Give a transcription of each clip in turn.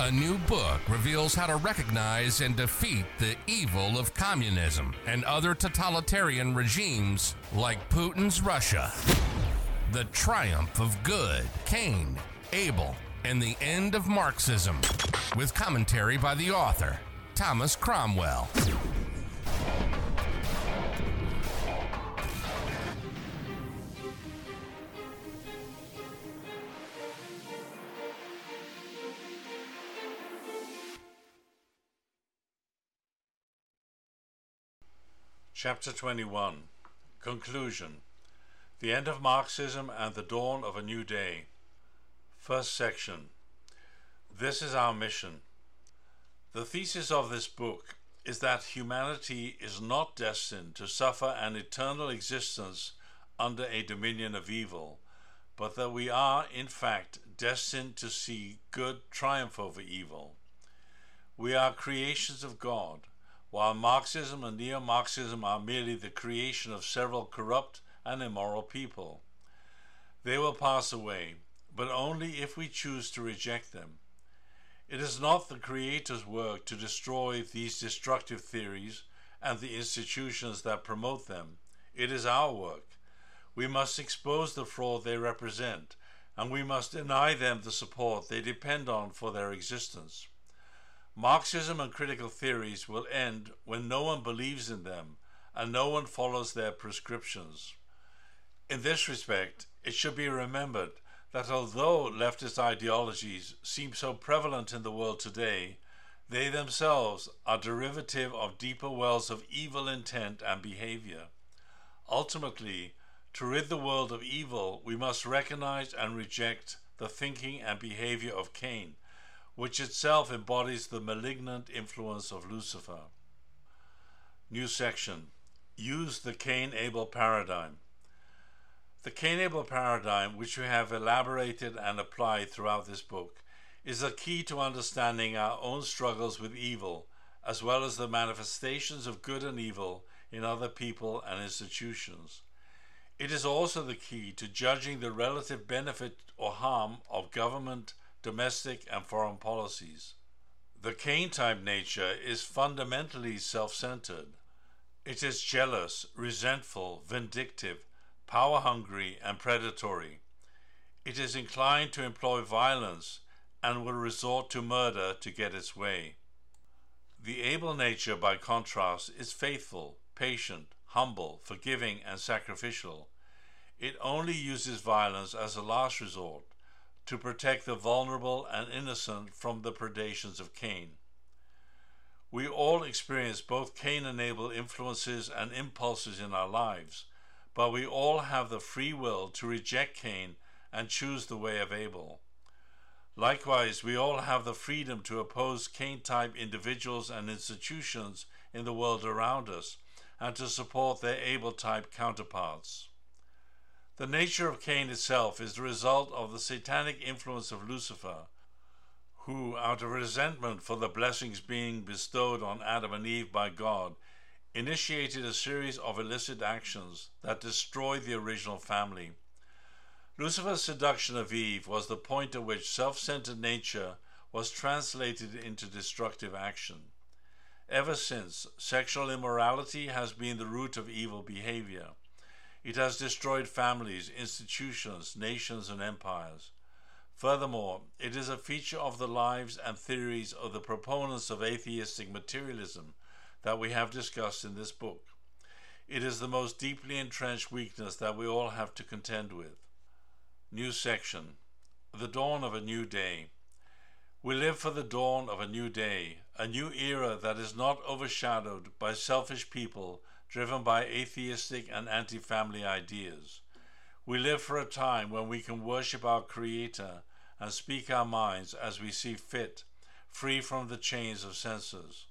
A new book reveals how to recognize and defeat the evil of communism and other totalitarian regimes like Putin's Russia. The Triumph of Good, Cain, Abel, and the End of Marxism, with commentary by the author, Thomas Cromwell. Chapter 21 Conclusion The End of Marxism and the Dawn of a New Day. First section This is our mission. The thesis of this book is that humanity is not destined to suffer an eternal existence under a dominion of evil, but that we are, in fact, destined to see good triumph over evil. We are creations of God while Marxism and neo Marxism are merely the creation of several corrupt and immoral people. They will pass away, but only if we choose to reject them. It is not the Creator's work to destroy these destructive theories and the institutions that promote them. It is our work. We must expose the fraud they represent, and we must deny them the support they depend on for their existence. Marxism and critical theories will end when no one believes in them and no one follows their prescriptions. In this respect, it should be remembered that although leftist ideologies seem so prevalent in the world today, they themselves are derivative of deeper wells of evil intent and behavior. Ultimately, to rid the world of evil, we must recognize and reject the thinking and behavior of Cain which itself embodies the malignant influence of Lucifer. New section Use the Cain Abel paradigm. The Cain Abel paradigm, which we have elaborated and applied throughout this book, is a key to understanding our own struggles with evil, as well as the manifestations of good and evil in other people and institutions. It is also the key to judging the relative benefit or harm of government domestic, and foreign policies. The Cain type nature is fundamentally self centered. It is jealous, resentful, vindictive, power hungry, and predatory. It is inclined to employ violence and will resort to murder to get its way. The Abel nature, by contrast, is faithful, patient, humble, forgiving, and sacrificial. It only uses violence as a last resort to protect the vulnerable and innocent from the predations of Cain. We all experience both Cain and Abel influences and impulses in our lives, but we all have the free will to reject Cain and choose the way of Abel. Likewise, we all have the freedom to oppose Cain type individuals and institutions in the world around us and to support their Abel type counterparts. The nature of Cain itself is the result of the satanic influence of Lucifer, who, out of resentment for the blessings being bestowed on Adam and Eve by God, initiated a series of illicit actions that destroyed the original family. Lucifer's seduction of Eve was the point at which self centered nature was translated into destructive action. Ever since, sexual immorality has been the root of evil behavior. It has destroyed families, institutions, nations, and empires. Furthermore, it is a feature of the lives and theories of the proponents of atheistic materialism that we have discussed in this book. It is the most deeply entrenched weakness that we all have to contend with. New section The Dawn of a New Day. We live for the dawn of a new day, a new era that is not overshadowed by selfish people driven by atheistic and anti family ideas. We live for a time when we can worship our Creator and speak our minds as we see fit, free from the chains of censors.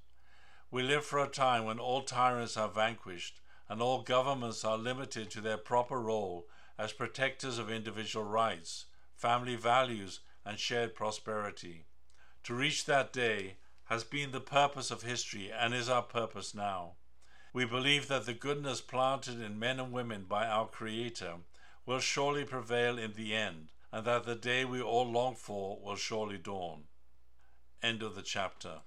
We live for a time when all tyrants are vanquished and all governments are limited to their proper role as protectors of individual rights, family values, and shared prosperity. To reach that day has been the purpose of history and is our purpose now. We believe that the goodness planted in men and women by our Creator will surely prevail in the end, and that the day we all long for will surely dawn. End of the chapter.